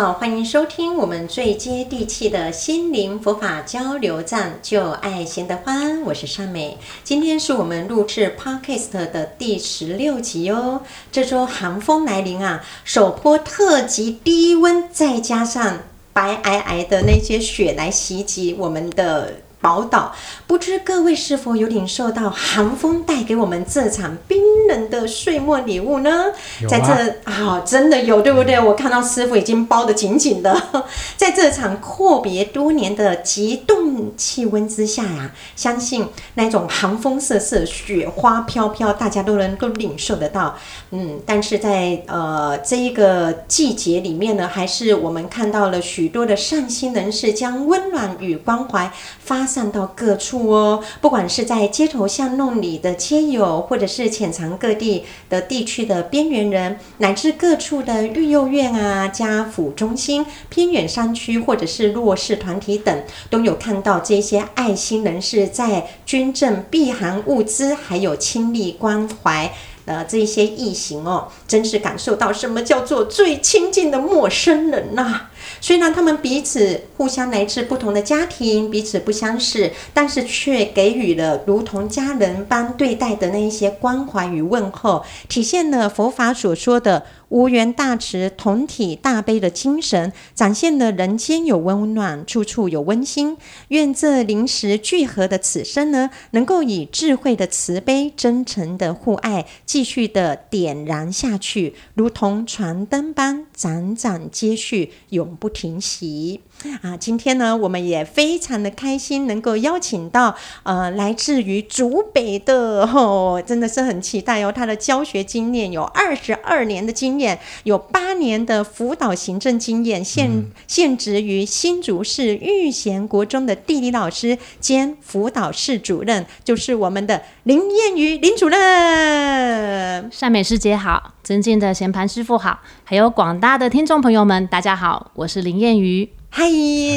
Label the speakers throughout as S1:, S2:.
S1: 好，欢迎收听我们最接地气的心灵佛法交流站，就爱闲得欢，我是善美。今天是我们录制 Podcast 的第十六集哦。这周寒风来临啊，首波特级低温，再加上白皑皑的那些雪来袭击我们的。宝岛，不知各位是否有领受到寒风带给我们这场冰冷的岁末礼物呢？
S2: 啊、
S1: 在这啊、哦，真的有，对不对？嗯、我看到师傅已经包得紧紧的。在这场阔别多年的极冻气温之下呀、啊，相信那种寒风瑟瑟、雪花飘飘，大家都能够领受得到。嗯，但是在呃这一个季节里面呢，还是我们看到了许多的善心人士将温暖与关怀发。散到各处哦，不管是在街头巷弄里的街友，或者是潜藏各地的地区的边缘人，乃至各处的育幼院啊、家扶中心、偏远山区，或者是弱势团体等，都有看到这些爱心人士在捐赠避寒物资，还有亲力关怀。呃，这些义行哦，真是感受到什么叫做最亲近的陌生人呐、虽然他们彼此互相来自不同的家庭，彼此不相识，但是却给予了如同家人般对待的那一些关怀与问候，体现了佛法所说的。无缘大慈，同体大悲的精神，展现了人间有温暖，处处有温馨。愿这临时聚合的此生呢，能够以智慧的慈悲、真诚的互爱，继续的点燃下去，如同传灯般，盏盏接续，永不停息。啊，今天呢，我们也非常的开心，能够邀请到呃，来自于竹北的哦，真的是很期待哦。他的教学经验有二十二年的经验，有八年的辅导行政经验，现现职于新竹市育贤国中的地理老师兼辅导室主任，就是我们的林燕瑜林主任。
S3: 善美师姐好，尊敬的贤盘师傅好，还有广大的听众朋友们，大家好，我是林燕瑜。
S1: 嗨，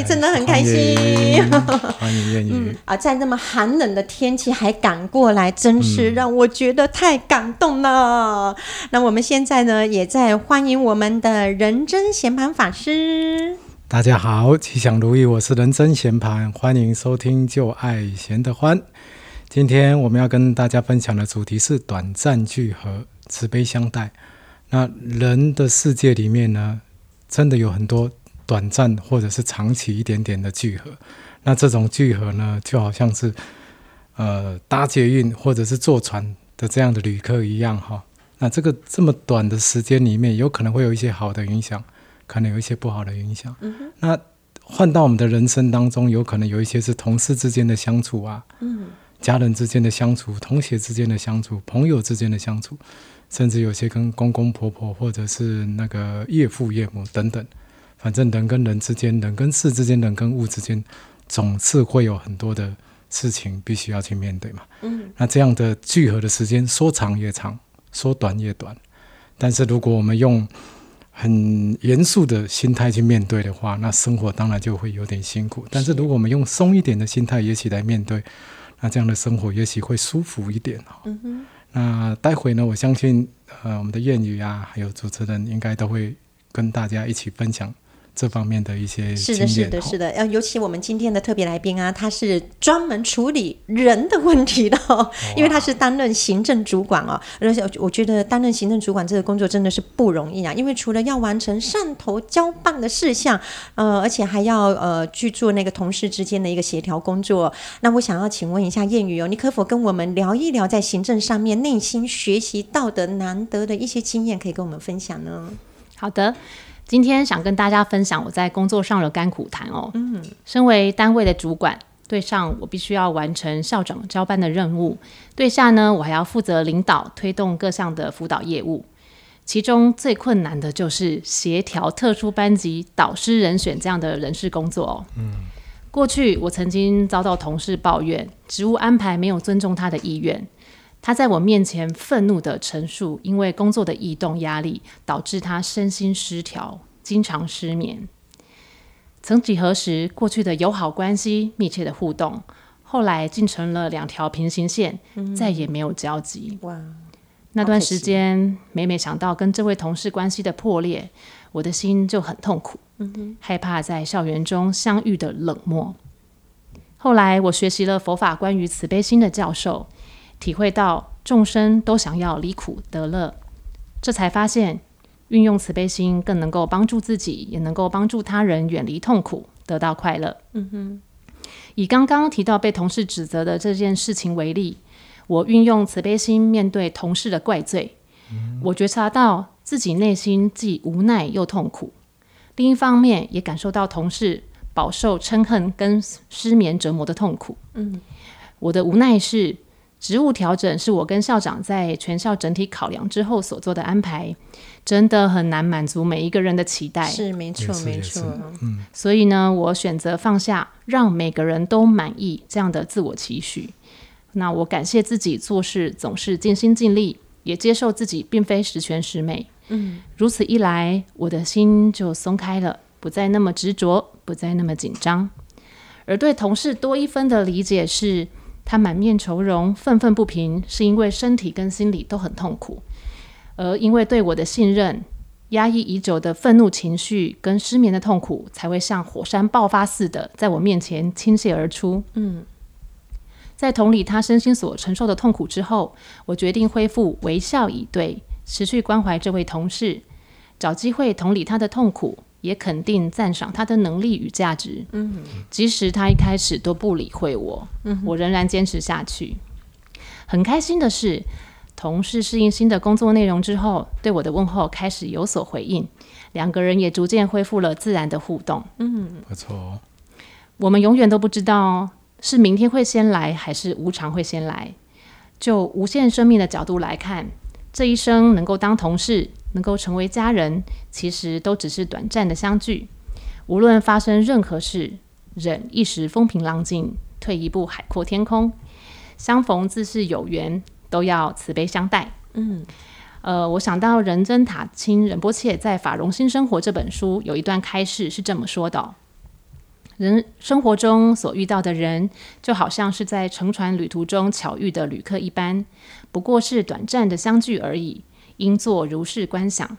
S1: 真的很开心，
S2: 欢迎 燕瑜。
S1: 嗯啊，在那么寒冷的天气还赶过来，真是让我觉得太感动了。嗯、那我们现在呢，也在欢迎我们的仁真贤盘法师。
S2: 大家好，吉祥如意，我是仁真贤盘，欢迎收听就爱贤得欢。今天我们要跟大家分享的主题是短暂聚合，慈悲相待。那人的世界里面呢，真的有很多。短暂或者是长期一点点的聚合，那这种聚合呢，就好像是呃搭捷运或者是坐船的这样的旅客一样哈。那这个这么短的时间里面，有可能会有一些好的影响，可能有一些不好的影响。嗯哼。那换到我们的人生当中，有可能有一些是同事之间的相处啊，嗯，家人之间的相处，同学之间的相处，朋友之间的相处，甚至有些跟公公婆婆或者是那个岳父岳母等等。反正人跟人之间，人跟事之间，人跟物之间，总是会有很多的事情必须要去面对嘛。嗯，那这样的聚合的时间说长也长，说短也短。但是如果我们用很严肃的心态去面对的话，那生活当然就会有点辛苦。但是如果我们用松一点的心态也许来面对，那这样的生活也许会舒服一点。嗯哼。那待会呢，我相信呃，我们的谚语啊，还有主持人应该都会跟大家一起分享。这方面的一些
S1: 是的，是的，是的，呃尤其我们今天的特别来宾啊，他是专门处理人的问题的，哦，因为他是担任行政主管哦。而且我觉得担任行政主管这个工作真的是不容易啊，因为除了要完成上头交办的事项，呃，而且还要呃去做那个同事之间的一个协调工作。那我想要请问一下谚语哦，你可否跟我们聊一聊在行政上面内心学习到的难得的一些经验，可以跟我们分享呢？
S3: 好的。今天想跟大家分享我在工作上的甘苦谈哦。嗯，身为单位的主管，对上我必须要完成校长交办的任务，对下呢，我还要负责领导推动各项的辅导业务。其中最困难的就是协调特殊班级导师人选这样的人事工作哦。嗯，过去我曾经遭到同事抱怨，职务安排没有尊重他的意愿。他在我面前愤怒地陈述，因为工作的异动压力导致他身心失调，经常失眠。曾几何时，过去的友好关系、密切的互动，后来竟成了两条平行线，嗯、再也没有交集。哇！那段时间，每每想到跟这位同事关系的破裂，我的心就很痛苦，害怕在校园中相遇的冷漠。后来我学习了佛法关于慈悲心的教授，体会到众生都想要离苦得乐，这才发现运用慈悲心更能够帮助自己，也能够帮助他人远离痛苦，得到快乐。嗯哼。以刚刚提到被同事指责的这件事情为例，我运用慈悲心面对同事的怪罪，我觉察到。自己内心既无奈又痛苦，另一方面也感受到同事饱受嗔恨跟失眠折磨的痛苦。嗯，我的无奈是职务调整是我跟校长在全校整体考量之后所做的安排，真的很难满足每一个人的期待。
S1: 是没错没错，
S3: 嗯，所以呢，我选择放下，让每个人都满意这样的自我期许。那我感谢自己做事总是尽心尽力，也接受自己并非十全十美。嗯，如此一来，我的心就松开了，不再那么执着，不再那么紧张。而对同事多一分的理解是，他满面愁容，愤愤不平，是因为身体跟心理都很痛苦。而因为对我的信任，压抑已久的愤怒情绪跟失眠的痛苦，才会像火山爆发似的，在我面前倾泻而出。嗯，在同理他身心所承受的痛苦之后，我决定恢复微笑以对。持续关怀这位同事，找机会同理他的痛苦，也肯定赞赏他的能力与价值。嗯，即使他一开始都不理会我，嗯，我仍然坚持下去。很开心的是，同事适应新的工作内容之后，对我的问候开始有所回应，两个人也逐渐恢复了自然的互动。嗯，
S2: 不错哦。
S3: 我们永远都不知道是明天会先来，还是无常会先来。就无限生命的角度来看。这一生能够当同事，能够成为家人，其实都只是短暂的相聚。无论发生任何事，忍一时风平浪静，退一步海阔天空。相逢自是有缘，都要慈悲相待。嗯，呃，我想到仁真塔钦仁波切在《法融新生活》这本书有一段开示是这么说的。人生活中所遇到的人，就好像是在乘船旅途中巧遇的旅客一般，不过是短暂的相聚而已。应作如是观想，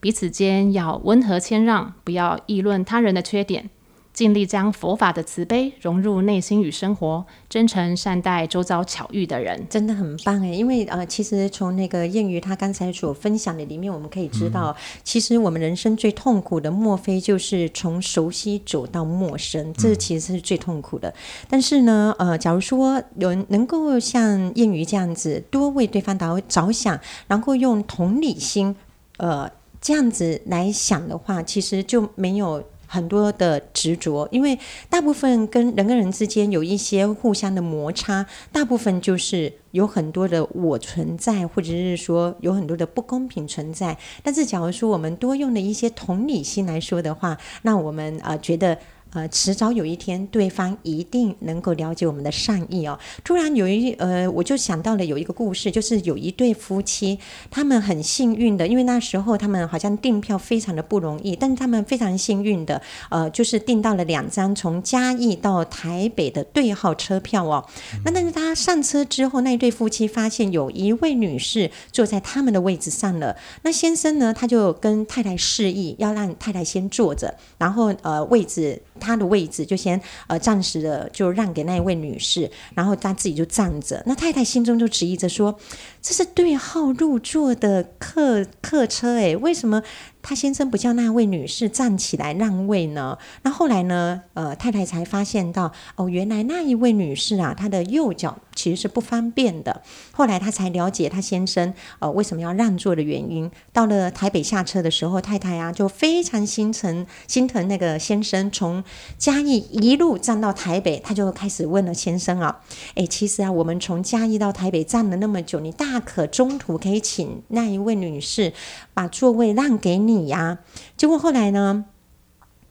S3: 彼此间要温和谦让，不要议论他人的缺点。尽力将佛法的慈悲融入内心与生活，真诚善待周遭巧遇的人，
S1: 真的很棒哎！因为呃，其实从那个谚语他刚才所分享的里面，我们可以知道，嗯、其实我们人生最痛苦的，莫非就是从熟悉走到陌生，这其实是最痛苦的。嗯、但是呢，呃，假如说有人能够像谚语这样子，多为对方着着想，然后用同理心，呃，这样子来想的话，其实就没有。很多的执着，因为大部分跟人跟人之间有一些互相的摩擦，大部分就是有很多的我存在，或者是说有很多的不公平存在。但是，假如说我们多用的一些同理心来说的话，那我们啊、呃、觉得。呃，迟早有一天，对方一定能够了解我们的善意哦。突然有一呃，我就想到了有一个故事，就是有一对夫妻，他们很幸运的，因为那时候他们好像订票非常的不容易，但是他们非常幸运的，呃，就是订到了两张从嘉义到台北的对号车票哦。那但是他上车之后，那一对夫妻发现有一位女士坐在他们的位置上了。那先生呢，他就跟太太示意要让太太先坐着，然后呃位置。他的位置就先呃暂时的就让给那一位女士，然后他自己就站着。那太太心中就质疑着说：“这是对号入座的客客车诶，为什么？”他先生不叫那位女士站起来让位呢？那后来呢？呃，太太才发现到，哦，原来那一位女士啊，她的右脚其实是不方便的。后来她才了解她先生呃为什么要让座的原因。到了台北下车的时候，太太啊就非常心疼心疼那个先生，从嘉义一路站到台北，她就开始问了先生啊，诶，其实啊，我们从嘉义到台北站了那么久，你大可中途可以请那一位女士把座位让给你。你呀，结果后来呢，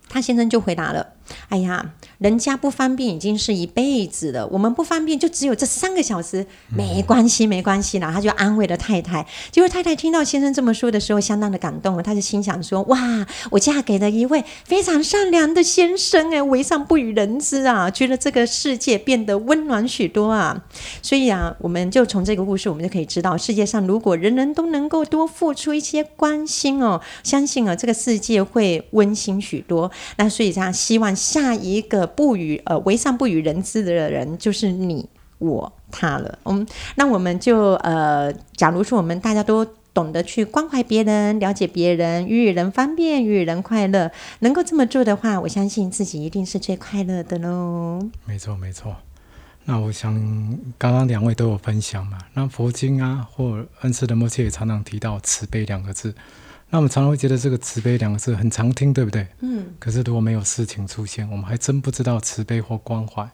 S1: 他先生就回答了：“哎呀，人家不方便已经是一辈子了，我们不方便就只有这三个小时，没关系，没关系啦。他就安慰了太太。结果太太听到先生这么说的时候，相当的感动了。他就心想说：哇，我嫁给了一位非常善良的先生，哎，为上不与人知啊，觉得这个世界变得温暖许多啊。所以啊，我们就从这个故事，我们就可以知道，世界上如果人人都能够多付出一些关心哦，相信啊，这个世界会温馨许多。那所以这样，希望下一个不与呃为上不与人知的人，就是你我他了。嗯，那我们就呃，假如说我们大家都懂得去关怀别人、了解别人、与人方便、与人快乐，能够这么做的话，我相信自己一定是最快乐的喽。
S2: 没错，没错。那我想，刚刚两位都有分享嘛。那佛经啊，或恩师的默契也常常提到慈悲两个字。那我们常常会觉得这个慈悲两个字很常听，对不对？嗯。可是如果没有事情出现，我们还真不知道慈悲或关怀，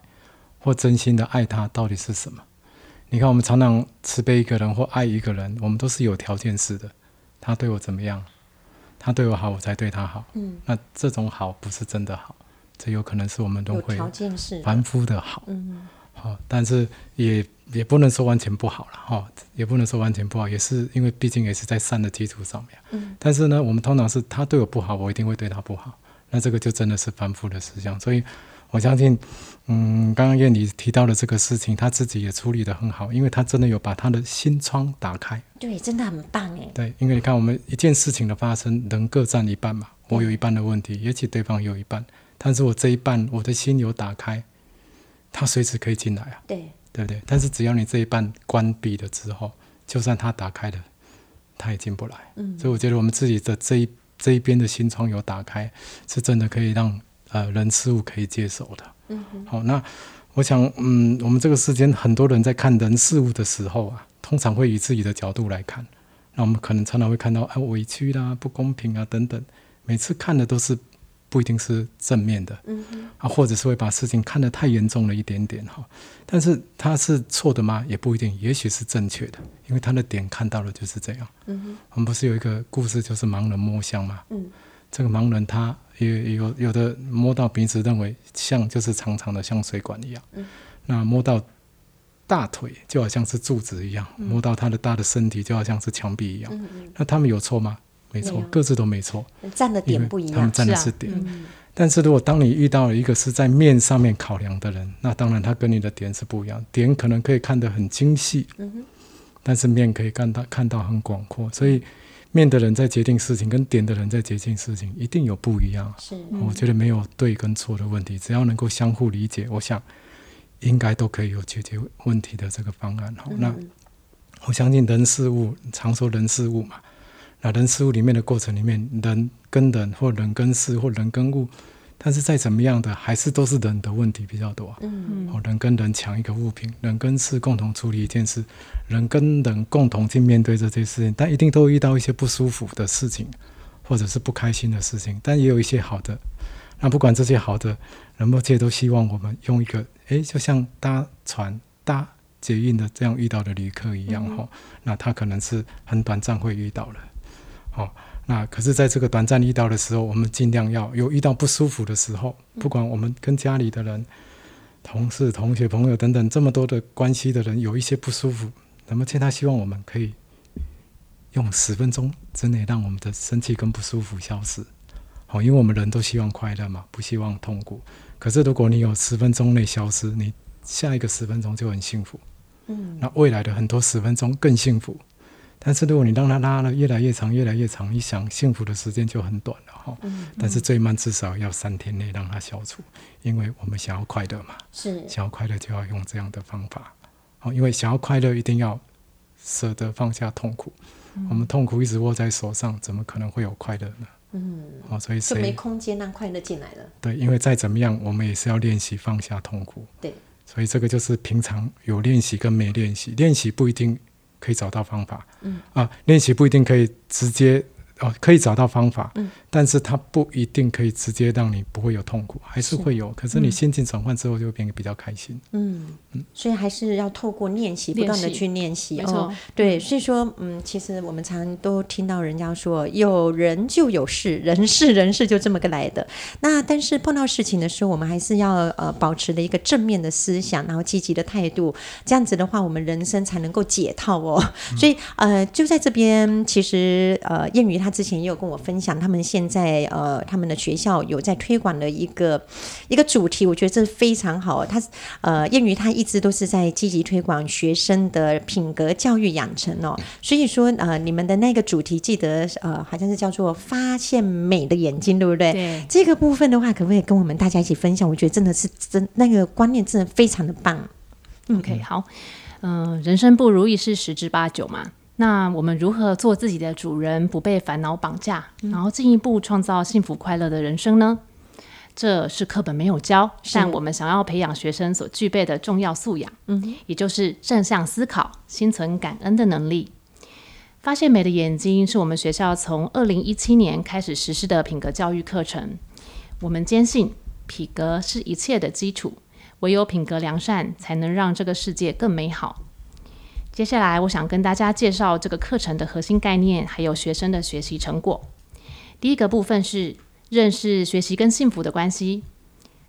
S2: 或真心的爱他到底是什么。你看，我们常常慈悲一个人或爱一个人，我们都是有条件式的。他对我怎么样？他对我好，我才对他好。嗯。那这种好不是真的好，这有可能是我们都会凡夫的好。嗯。好，但是也也不能说完全不好了哈，也不能说完全不好，也是因为毕竟也是在善的基础上面。嗯。但是呢，我们通常是他对我不好，我一定会对他不好，那这个就真的是反复的思想。所以我相信，嗯，刚刚燕妮提到的这个事情，他自己也处理得很好，因为他真的有把他的心窗打开。
S1: 对，真的很棒哎。
S2: 对，因为你看，我们一件事情的发生，人各占一半嘛，我有一半的问题，也许对方有一半，但是我这一半，我的心有打开。他随时可以进来啊，
S1: 对，
S2: 对不对？但是只要你这一半关闭了之后，就算它打开了，它也进不来。嗯，所以我觉得我们自己的这一这一边的心窗有打开，是真的可以让呃人事物可以接受的。嗯，好，那我想，嗯，我们这个世间很多人在看人事物的时候啊，通常会以自己的角度来看，那我们可能常常会看到啊委屈啦、不公平啊等等，每次看的都是。不一定是正面的，嗯，啊，或者是会把事情看得太严重了一点点哈，但是他是错的吗？也不一定，也许是正确的，因为他的点看到了就是这样。嗯哼，我们不是有一个故事，就是盲人摸象吗？嗯，这个盲人他也有有的摸到鼻子，认为像就是长长的，像水管一样。嗯，那摸到大腿就好像是柱子一样，嗯，摸到他的大的身体就好像是墙壁一样。嗯嗯，那他们有错吗？没错，各自都没错，
S1: 站的点不一样，
S2: 他们站的是点。是啊嗯、但是如果当你遇到了一个是在面上面考量的人，那当然他跟你的点是不一样，点可能可以看得很精细，但是面可以看到看到很广阔，所以面的人在决定事情，跟点的人在决定事情，一定有不一样。是，嗯、我觉得没有对跟错的问题，只要能够相互理解，我想应该都可以有解决问题的这个方案。好，嗯、那我相信人事物，常说人事物嘛。那人事物里面的过程里面，人跟人或人跟事或人跟物，但是再怎么样的，还是都是人的问题比较多。嗯，哦，人跟人抢一个物品，人跟事共同处理一件事，人跟人共同去面对这些事情，但一定都会遇到一些不舒服的事情，或者是不开心的事情，但也有一些好的。那不管这些好的，仁波切都希望我们用一个，哎，就像搭船搭捷运的这样遇到的旅客一样，哈、嗯，那他可能是很短暂会遇到了。好、哦，那可是在这个短暂遇到的时候，我们尽量要有遇到不舒服的时候，不管我们跟家里的人、同事、同学、朋友等等这么多的关系的人有一些不舒服，那么现在希望我们可以用十分钟之内让我们的生气跟不舒服消失。好、哦，因为我们人都希望快乐嘛，不希望痛苦。可是如果你有十分钟内消失，你下一个十分钟就很幸福。嗯，那未来的很多十分钟更幸福。但是如果你让它拉了越来越长，越来越长，你想幸福的时间就很短了哈。但是最慢至少要三天内让它消除，因为我们想要快乐嘛。是。想要快乐就要用这样的方法。哦，因为想要快乐一定要舍得放下痛苦。嗯、我们痛苦一直握在手上，怎么可能会有快乐呢？嗯。哦，所以就
S1: 没空间让快乐进来了。
S2: 对，因为再怎么样，我们也是要练习放下痛苦。对。所以这个就是平常有练习跟没练习，练习不一定。可以找到方法，嗯。啊，练习不一定可以直接哦，可以找到方法，
S1: 嗯，
S2: 但是它不一定可以直接让你不会有痛苦，还是会有。可是你心境转换之后，就会变得比较开心。
S1: 嗯嗯，所以还是要透过练习，不断的去
S3: 练习。
S1: 哦，对，所以说，嗯，其实我们常常都听到人家说，有人就有事，人事人事就这么个来的。那但是碰到事情的时候，我们还是要呃保持的一个正面的思想，然后积极的态度，这样子的话，我们人生才能够解套哦。嗯，所以呃，就在这边，其实呃，谚语他。之前也有跟我分享，他们现在呃，他们的学校有在推广的一个一个主题，我觉得这非常好。他呃，燕瑜他一直都是在积极推广学生的品格教育养成哦。所以说呃，你们的那个主题记得呃，好像是叫做发现美的眼睛，对不对？
S3: 对。
S1: 这个部分的话，可不可以跟我们大家一起分享？我觉得真的是真那个观念真的非常的棒。
S3: OK，好，嗯、呃，人生不如意是十之八九嘛。那我们如何做自己的主人，不被烦恼绑架，然后进一步创造幸福快乐的人生呢？这是课本没有教，但我们想要培养学生所具备的重要素养，嗯，也就是正向思考、心存感恩的能力。发现美的眼睛是我们学校从二零一七年开始实施的品格教育课程。我们坚信品格是一切的基础，唯有品格良善，才能让这个世界更美好。接下来，我想跟大家介绍这个课程的核心概念，还有学生的学习成果。第一个部分是认识学习跟幸福的关系。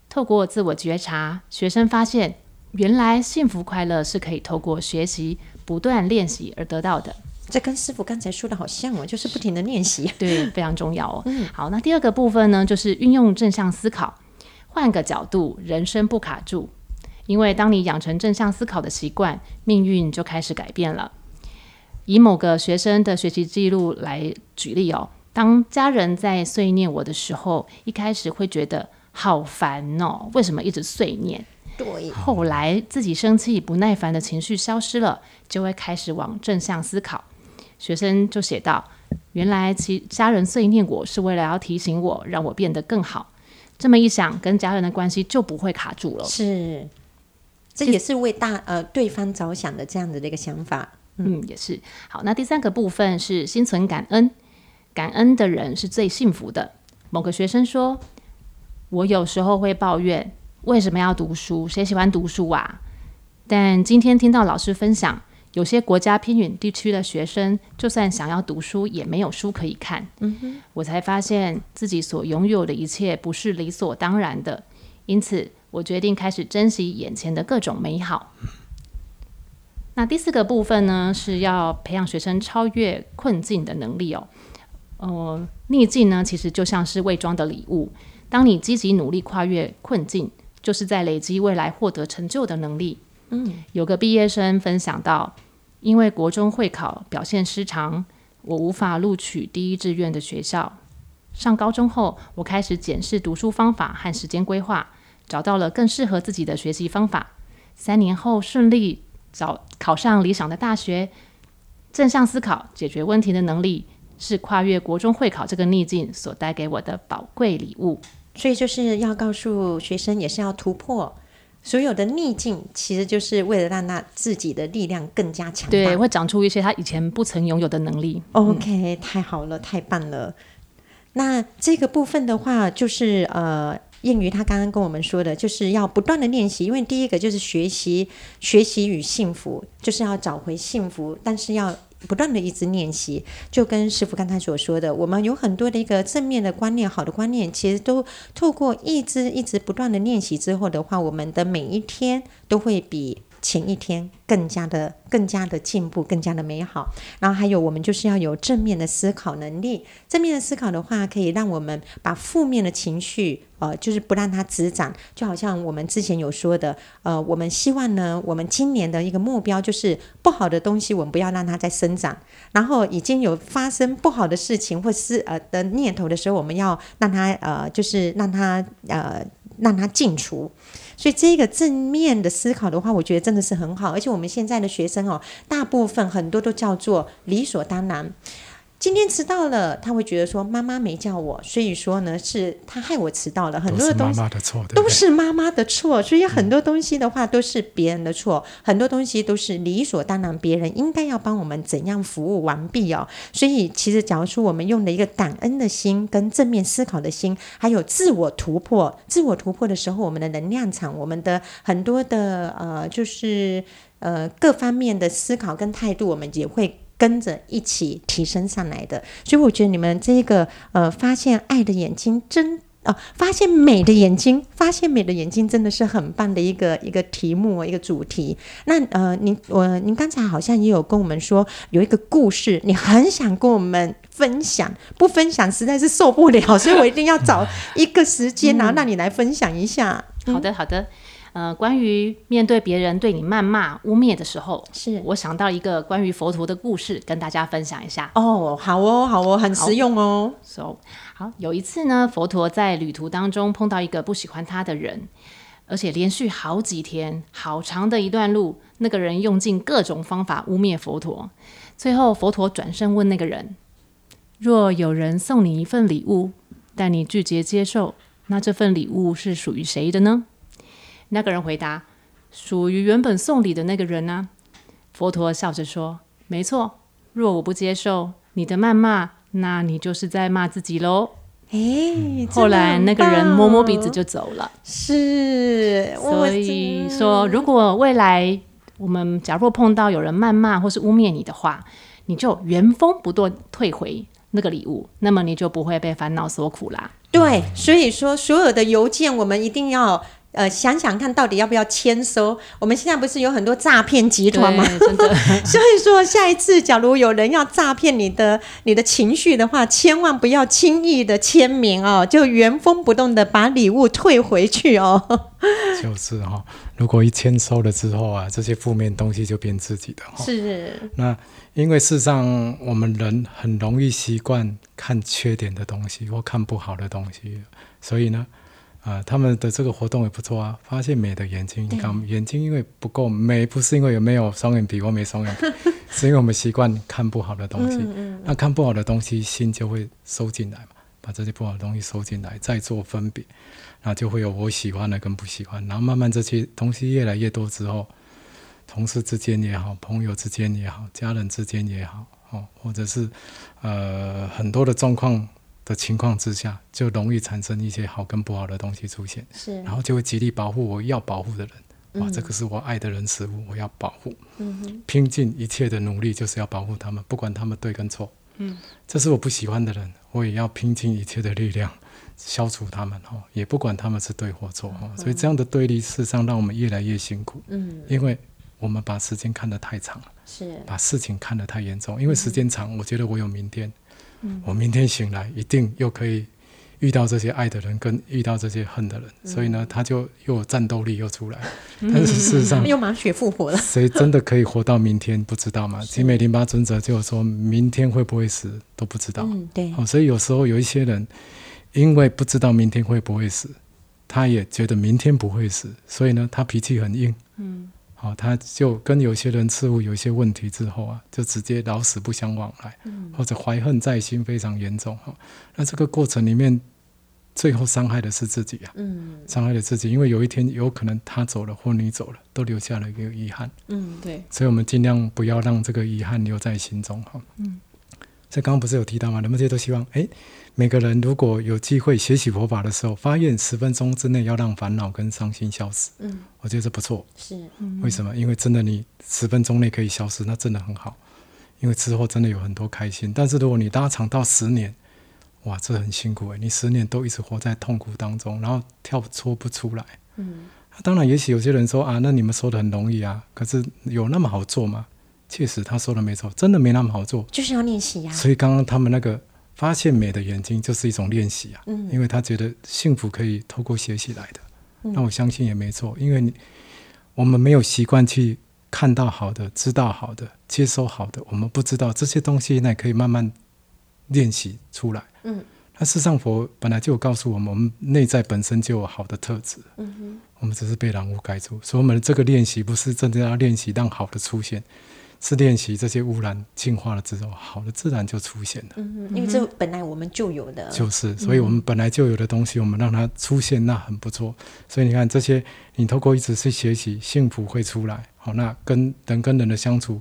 S3: 透过自我觉察，学生发现原来幸福快乐是可以透过学习、不断练习而得到的。
S1: 这跟师傅刚才说的好像哦，就是不停的练习，
S3: 对，非常重要哦。嗯，好，那第二个部分呢，就是运用正向思考，换个角度，人生不卡住。因为当你养成正向思考的习惯，命运就开始改变了。以某个学生的学习记录来举例哦，当家人在碎念我的时候，一开始会觉得好烦哦，为什么一直碎念？
S1: 对。
S3: 后来自己生气、不耐烦的情绪消失了，就会开始往正向思考。学生就写道：原来其家人碎念我是为了要提醒我，让我变得更好。这么一想，跟家人的关系就不会卡住了。
S1: 是。这也是为大呃对方着想的这样子的一个想法，
S3: 嗯，嗯，也是。好，那第三个部分是心存感恩，感恩的人是最幸福的。某个学生说：“我有时候会抱怨，为什么要读书？谁喜欢读书啊？”但今天听到老师分享，有些国家偏远地区的学生，就算想要读书，也没有书可以看。嗯哼，我才发现自己所拥有的一切不是理所当然的，因此。我决定开始珍惜眼前的各种美好。那第四个部分呢，是要培养学生超越困境的能力哦。呃，逆境呢，其实就像是伪装的礼物。当你积极努力跨越困境，就是在累积未来获得成就的能力。嗯，有个毕业生分享到，因为国中会考表现失常，我无法录取第一志愿的学校。上高中后，我开始检视读书方法和时间规划。找到了更适合自己的学习方法，三年后顺利找考上理想的大学。正向思考、解决问题的能力，是跨越国中会考这个逆境所带给我的宝贵礼物。
S1: 所以就是要告诉学生，也是要突破所有的逆境，其实就是为了让他自己的力量更加强大，
S3: 对，会长出一些他以前不曾拥有的能力。
S1: OK，太好了，太棒了。那这个部分的话，就是呃。燕瑜他刚刚跟我们说的，就是要不断的练习，因为第一个就是学习，学习与幸福，就是要找回幸福，但是要不断的一直练习。就跟师傅刚才所说的，我们有很多的一个正面的观念，好的观念，其实都透过一直一直不断的练习之后的话，我们的每一天都会比前一天更加的、更加的进步，更加的美好。然后还有，我们就是要有正面的思考能力。正面的思考的话，可以让我们把负面的情绪，呃，就是不让它滋长。就好像我们之前有说的，呃，我们希望呢，我们今年的一个目标就是不好的东西，我们不要让它再生长。然后已经有发生不好的事情或是呃的念头的时候，我们要让它呃，就是让它呃，让它尽除。所以这个正面的思考的话，我觉得真的是很好。而且我们现在的学生哦，大部分很多都叫做理所当然。今天迟到了，他会觉得说妈妈没叫我，所以说呢是他害我迟到了。很多的东西
S2: 妈妈的错，
S1: 都是妈妈的错，所以很多东西的话都是别人的错，嗯、很多东西都是理所当然，别人应该要帮我们怎样服务完毕哦。所以其实，假如说我们用的一个感恩的心，跟正面思考的心，还有自我突破，自我突破的时候，我们的能量场，我们的很多的呃，就是呃各方面的思考跟态度，我们也会。跟着一起提升上来的，所以我觉得你们这一个呃，发现爱的眼睛真啊、呃，发现美的眼睛，发现美的眼睛真的是很棒的一个一个题目，一个主题。那呃，您我您刚才好像也有跟我们说有一个故事，你很想跟我们分享，不分享实在是受不了，所以我一定要找一个时间，然后让你来分享一下。
S3: 好的，好的。呃，关于面对别人对你谩骂、污蔑的时候，
S1: 是
S3: 我想到一个关于佛陀的故事，跟大家分享一下。
S1: 哦，好哦，好哦，很实用哦。
S3: So，好，有一次呢，佛陀在旅途当中碰到一个不喜欢他的人，而且连续好几天、好长的一段路，那个人用尽各种方法污蔑佛陀。最后，佛陀转身问那个人：“若有人送你一份礼物，但你拒绝接受，那这份礼物是属于谁的呢？”那个人回答：“属于原本送礼的那个人呢、啊？”佛陀笑着说：“没错，若我不接受你的谩骂，那你就是在骂自己喽。”哎，后来那个人摸摸鼻子就走了。
S1: 是，
S3: 所以说，如果未来我们假若碰到有人谩骂或是污蔑你的话，你就原封不动退回那个礼物，那么你就不会被烦恼所苦啦。
S1: 对，所以说所有的邮件我们一定要。呃，想想看到底要不要签收？我们现在不是有很多诈骗集团吗？
S3: 真的。
S1: 所以说，下一次假如有人要诈骗你的你的情绪的话，千万不要轻易的签名哦，就原封不动的把礼物退回去哦。
S2: 就是哈、哦，如果一签收了之后啊，这些负面东西就变自己的哈、哦。
S1: 是。
S2: 那因为事实上，我们人很容易习惯看缺点的东西或看不好的东西，所以呢。啊，他们的这个活动也不错啊！发现美的眼睛，你看眼睛因为不够美，不是因为有没有双眼皮或没双眼皮，是因为我们习惯看不好的东西。嗯嗯、那看不好的东西，心就会收进来嘛，把这些不好的东西收进来，再做分别，那就会有我喜欢的跟不喜欢。然后慢慢这些东西越来越多之后，同事之间也好，朋友之间也好，家人之间也好，哦，或者是呃很多的状况。的情况之下，就容易产生一些好跟不好的东西出现，
S1: 是，然
S2: 后就会极力保护我要保护的人，哇，嗯、这个是我爱的人事物，我要保护，嗯哼，拼尽一切的努力就是要保护他们，不管他们对跟错，嗯，这是我不喜欢的人，我也要拼尽一切的力量 消除他们，哦，也不管他们是对或错，哈、嗯，所以这样的对立事实上让我们越来越辛苦，嗯，因为我们把时间看得太长了，是，把事情看得太严重，因为时间长，我觉得我有明天。嗯、我明天醒来一定又可以遇到这些爱的人，跟遇到这些恨的人，嗯、所以呢，他就又有战斗力又出来。嗯、但是事实上，
S1: 又满血复活了。
S2: 谁真的可以活到明天？不知道嘛？奇美林巴尊者就说明天会不会死都不知道。
S1: 嗯，对。
S2: 哦，所以有时候有一些人，因为不知道明天会不会死，他也觉得明天不会死，所以呢，他脾气很硬。嗯。哦，他就跟有些人似乎有一些问题之后啊，就直接老死不相往来，嗯、或者怀恨在心非常严重哈、哦。那这个过程里面，最后伤害的是自己啊，嗯，伤害了自己，因为有一天有可能他走了或你走了，都留下了一个遗憾。嗯，对。所以我们尽量不要让这个遗憾留在心中哈。哦、嗯。所以刚刚不是有提到吗？人们这些都希望，哎。每个人如果有机会学习佛法的时候，发愿十分钟之内要让烦恼跟伤心消失，嗯，我觉得这不错。是，嗯、为什么？因为真的你十分钟内可以消失，那真的很好。因为之后真的有很多开心。但是如果你拉长到十年，哇，这很辛苦诶。你十年都一直活在痛苦当中，然后跳脱不出来。嗯，当然，也许有些人说啊，那你们说的很容易啊，可是有那么好做吗？确实，他说的没错，真的没那么好做，
S1: 就是要练习呀。
S2: 所以刚刚他们那个。发现美的眼睛就是一种练习啊，嗯、因为他觉得幸福可以透过学习来的。嗯、那我相信也没错，因为你我们没有习惯去看到好的、知道好的、接收好的，我们不知道这些东西，那可以慢慢练习出来。嗯，那世上佛本来就有告诉我们，我们内在本身就有好的特质。嗯哼，我们只是被染污盖住，所以我们的这个练习不是真正要练习让好的出现。是练习这些污染净化了之后，好的自然就出现了。
S1: 嗯，因为这本来我们就有的，
S2: 就是，所以我们本来就有的东西，我们让它出现，那很不错。所以你看这些，你透过一直去学习，幸福会出来。好，那跟人跟人的相处，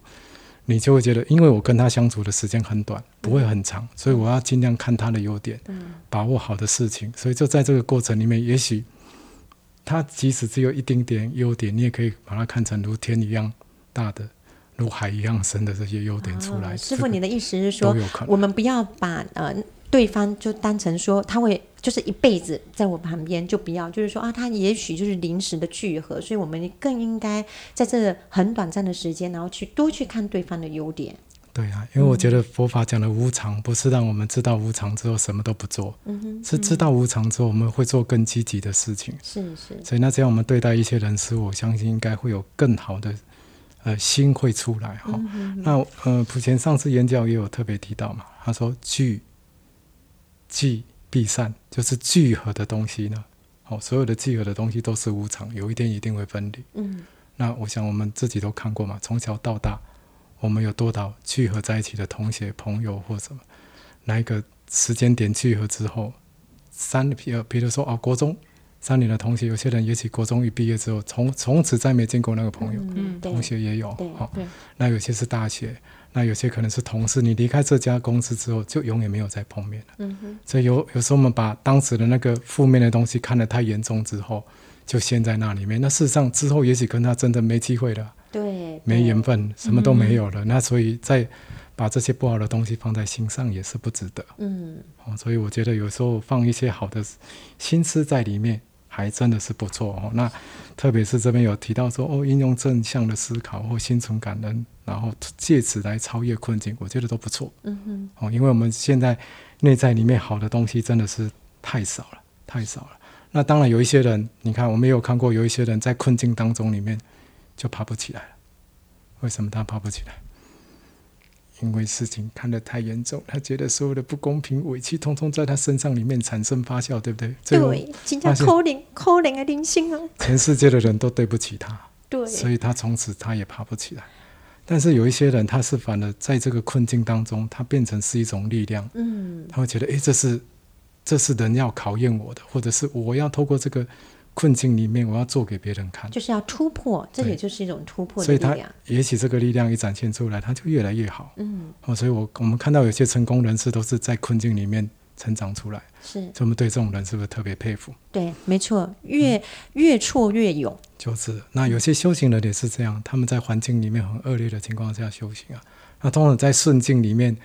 S2: 你就会觉得，因为我跟他相处的时间很短，不会很长，所以我要尽量看他的优点，把握好的事情。所以就在这个过程里面，也许他即使只有一丁点优点，你也可以把它看成如天一样大的。如海一样深的这些优点出来，
S1: 师傅，你的意思是说，我们不要把呃对方就当成说他会就是一辈子在我旁边，就不要就是说啊，他也许就是临时的聚合，所以我们更应该在这很短暂的时间，然后去多去看对方的优点。
S2: 对啊，因为我觉得佛法讲的无常，不是让我们知道无常之后什么都不做，嗯哼，是知道无常之后我们会做更积极的事情。
S1: 是是，
S2: 所以那这样我们对待一些人事物，我相信应该会有更好的。呃，心会出来哈、哦。嗯、那呃，普贤上次演讲也有特别提到嘛，他说聚聚必散，就是聚合的东西呢，好、哦，所有的聚合的东西都是无常，有一天一定会分离。嗯。那我想我们自己都看过嘛，从小到大，我们有多少聚合在一起的同学、朋友或什么，哪一个时间点聚合之后，三，比如比如说啊，国中。三年的同学，有些人也许国中一毕业之后，从从此再没见过那个朋友，嗯、同学也有，好、哦，那有些是大学，那有些可能是同事。你离开这家公司之后，就永远没有再碰面了。嗯、哼所以有有时候我们把当时的那个负面的东西看得太严重之后，就陷在那里面。那事实上之后，也许跟他真的没机会了，对，没缘分，什么都没有了。嗯、那所以再把这些不好的东西放在心上，也是不值得。嗯、哦，所以我觉得有时候放一些好的心思在里面。还真的是不错哦。那特别是这边有提到说哦，应用正向的思考或心存感恩，然后借此来超越困境，我觉得都不错。嗯哼。哦，因为我们现在内在里面好的东西真的是太少了，太少了。那当然有一些人，你看我们也有看过，有一些人在困境当中里面就爬不起来了。为什么他爬不起来？因为事情看得太严重，他觉得所有的不公平、委屈，通通在他身上里面产生发酵，对不对？
S1: 对，真叫可怜可怜的灵性啊！
S2: 全世界的人都对不起他，
S1: 对，
S2: 所以他从此他也爬不起来。但是有一些人，他是反而在这个困境当中，他变成是一种力量。嗯，他会觉得，哎，这是这是人要考验我的，或者是我要透过这个。困境里面，我要做给别人看，
S1: 就是要突破，这也就是一种突破的力量。
S2: 所以他也许这个力量一展现出来，他就越来越好。嗯，哦，所以我我们看到有些成功人士都是在困境里面成长出来。是，所以我们对这种人是不是特别佩服？
S1: 对，没错，越、嗯、越挫越勇。
S2: 就是，那有些修行人也是这样，他们在环境里面很恶劣的情况下修行啊，那通常在顺境里面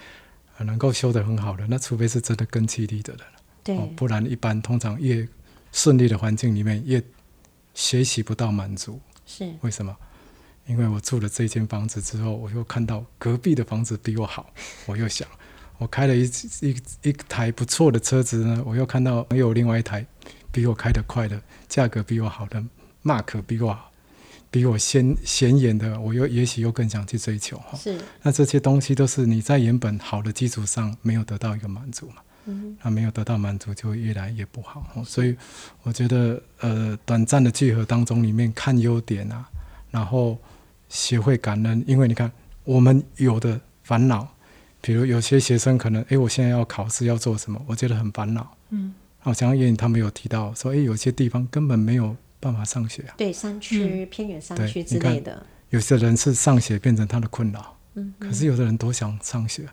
S2: 能够修得很好的，那除非是真的根基力的人，对、哦，不然一般通常越。顺利的环境里面也学习不到满足，是为什么？因为我住了这间房子之后，我又看到隔壁的房子比我好，我又想，我开了一一一台不错的车子呢，我又看到又有另外一台比我开得快的，价格比我好的，Mark 比我好，比我显显眼的，我又也许又更想去追求哈。是，那这些东西都是你在原本好的基础上没有得到一个满足嘛。嗯，他没有得到满足，就会越来越不好。是所以我觉得，呃，短暂的聚合当中，里面看优点啊，然后学会感恩。因为你看，我们有的烦恼，比如有些学生可能，哎，我现在要考试要做什么，我觉得很烦恼。嗯，好像叶他们有提到说，哎，有些地方根本没有办法上学啊。
S1: 对，山区、嗯、偏远山区之类的。
S2: 有些人是上学变成他的困扰。嗯，可是有的人都想上学。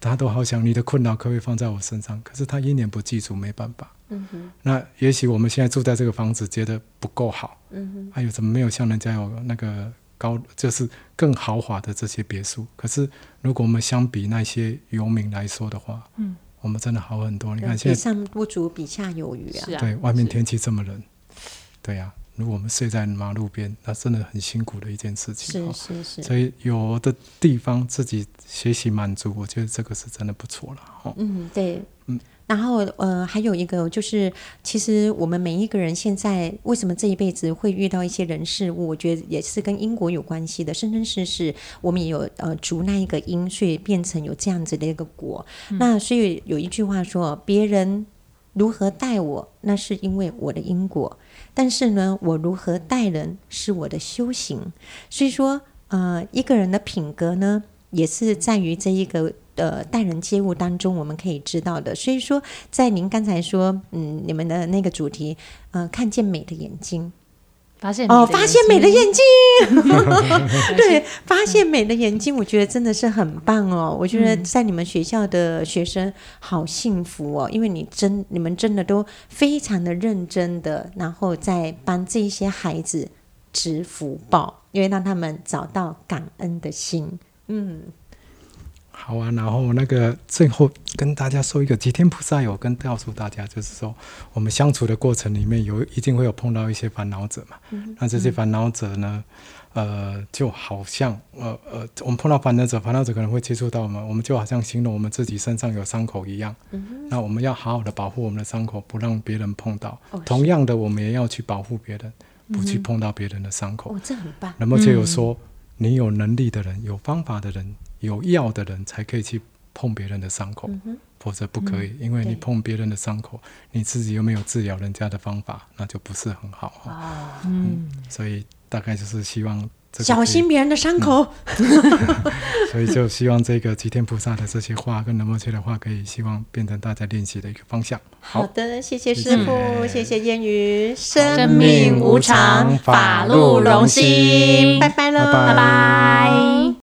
S2: 他都好想你的困扰可不可以放在我身上，可是他一年不记住，没办法。嗯哼。那也许我们现在住在这个房子觉得不够好。嗯哼。还有怎么没有像人家有那个高，就是更豪华的这些别墅？可是如果我们相比那些游民来说的话，嗯，我们真的好很多。你看现在。比上
S1: 不足，比下有余啊。
S2: 对，外面天气这么冷。对呀。如果我们睡在马路边，那真的很辛苦的一件事情。是是是。所以有的地方自己学习满足，我觉得这个是真的不错了。
S1: 嗯，对。嗯。然后呃，还有一个就是，其实我们每一个人现在为什么这一辈子会遇到一些人事物，我觉得也是跟因果有关系的。生生世世，我们也有呃逐那一个因，所以变成有这样子的一个果。嗯。那所以有一句话说，别人如何待我，那是因为我的因果。但是呢，我如何待人是我的修行。所以说，呃，一个人的品格呢，也是在于这一个呃待人接物当中，我们可以知道的。所以说，在您刚才说，嗯，你们的那个主题，呃，看见美的眼睛。
S3: 发现
S1: 哦，发现美的眼睛，对，发现美的眼睛，我觉得真的是很棒哦。我觉得在你们学校的学生好幸福哦，因为你真你们真的都非常的认真的，然后在帮这些孩子植福报，因为让他们找到感恩的心，嗯。
S2: 好啊，然后那个最后跟大家说一个，吉天菩萨有跟告诉大家，就是说我们相处的过程里面有一定会有碰到一些烦恼者嘛。嗯、那这些烦恼者呢，呃，就好像呃呃，我们碰到烦恼者，烦恼者可能会接触到我们，我们就好像形容我们自己身上有伤口一样。嗯、那我们要好好的保护我们的伤口，不让别人碰到。哦、同样的，我们也要去保护别人，不去碰到别人的伤口。
S1: 哦，这很棒。
S2: 那么就有说，嗯、你有能力的人，有方法的人。有药的人才可以去碰别人的伤口，嗯、否则不可以，嗯、因为你碰别人的伤口，你自己又没有治疗人家的方法，那就不是很好。哦、嗯，所以大概就是希望
S1: 小心别人的伤口。
S2: 嗯、所以就希望这个吉天菩萨的这些话跟仁波切的话，可以希望变成大家练习的一个方向。
S1: 好，好。的，谢谢师父，谢谢。谚语，
S3: 生命无常，法路荣心，拜拜喽，拜拜。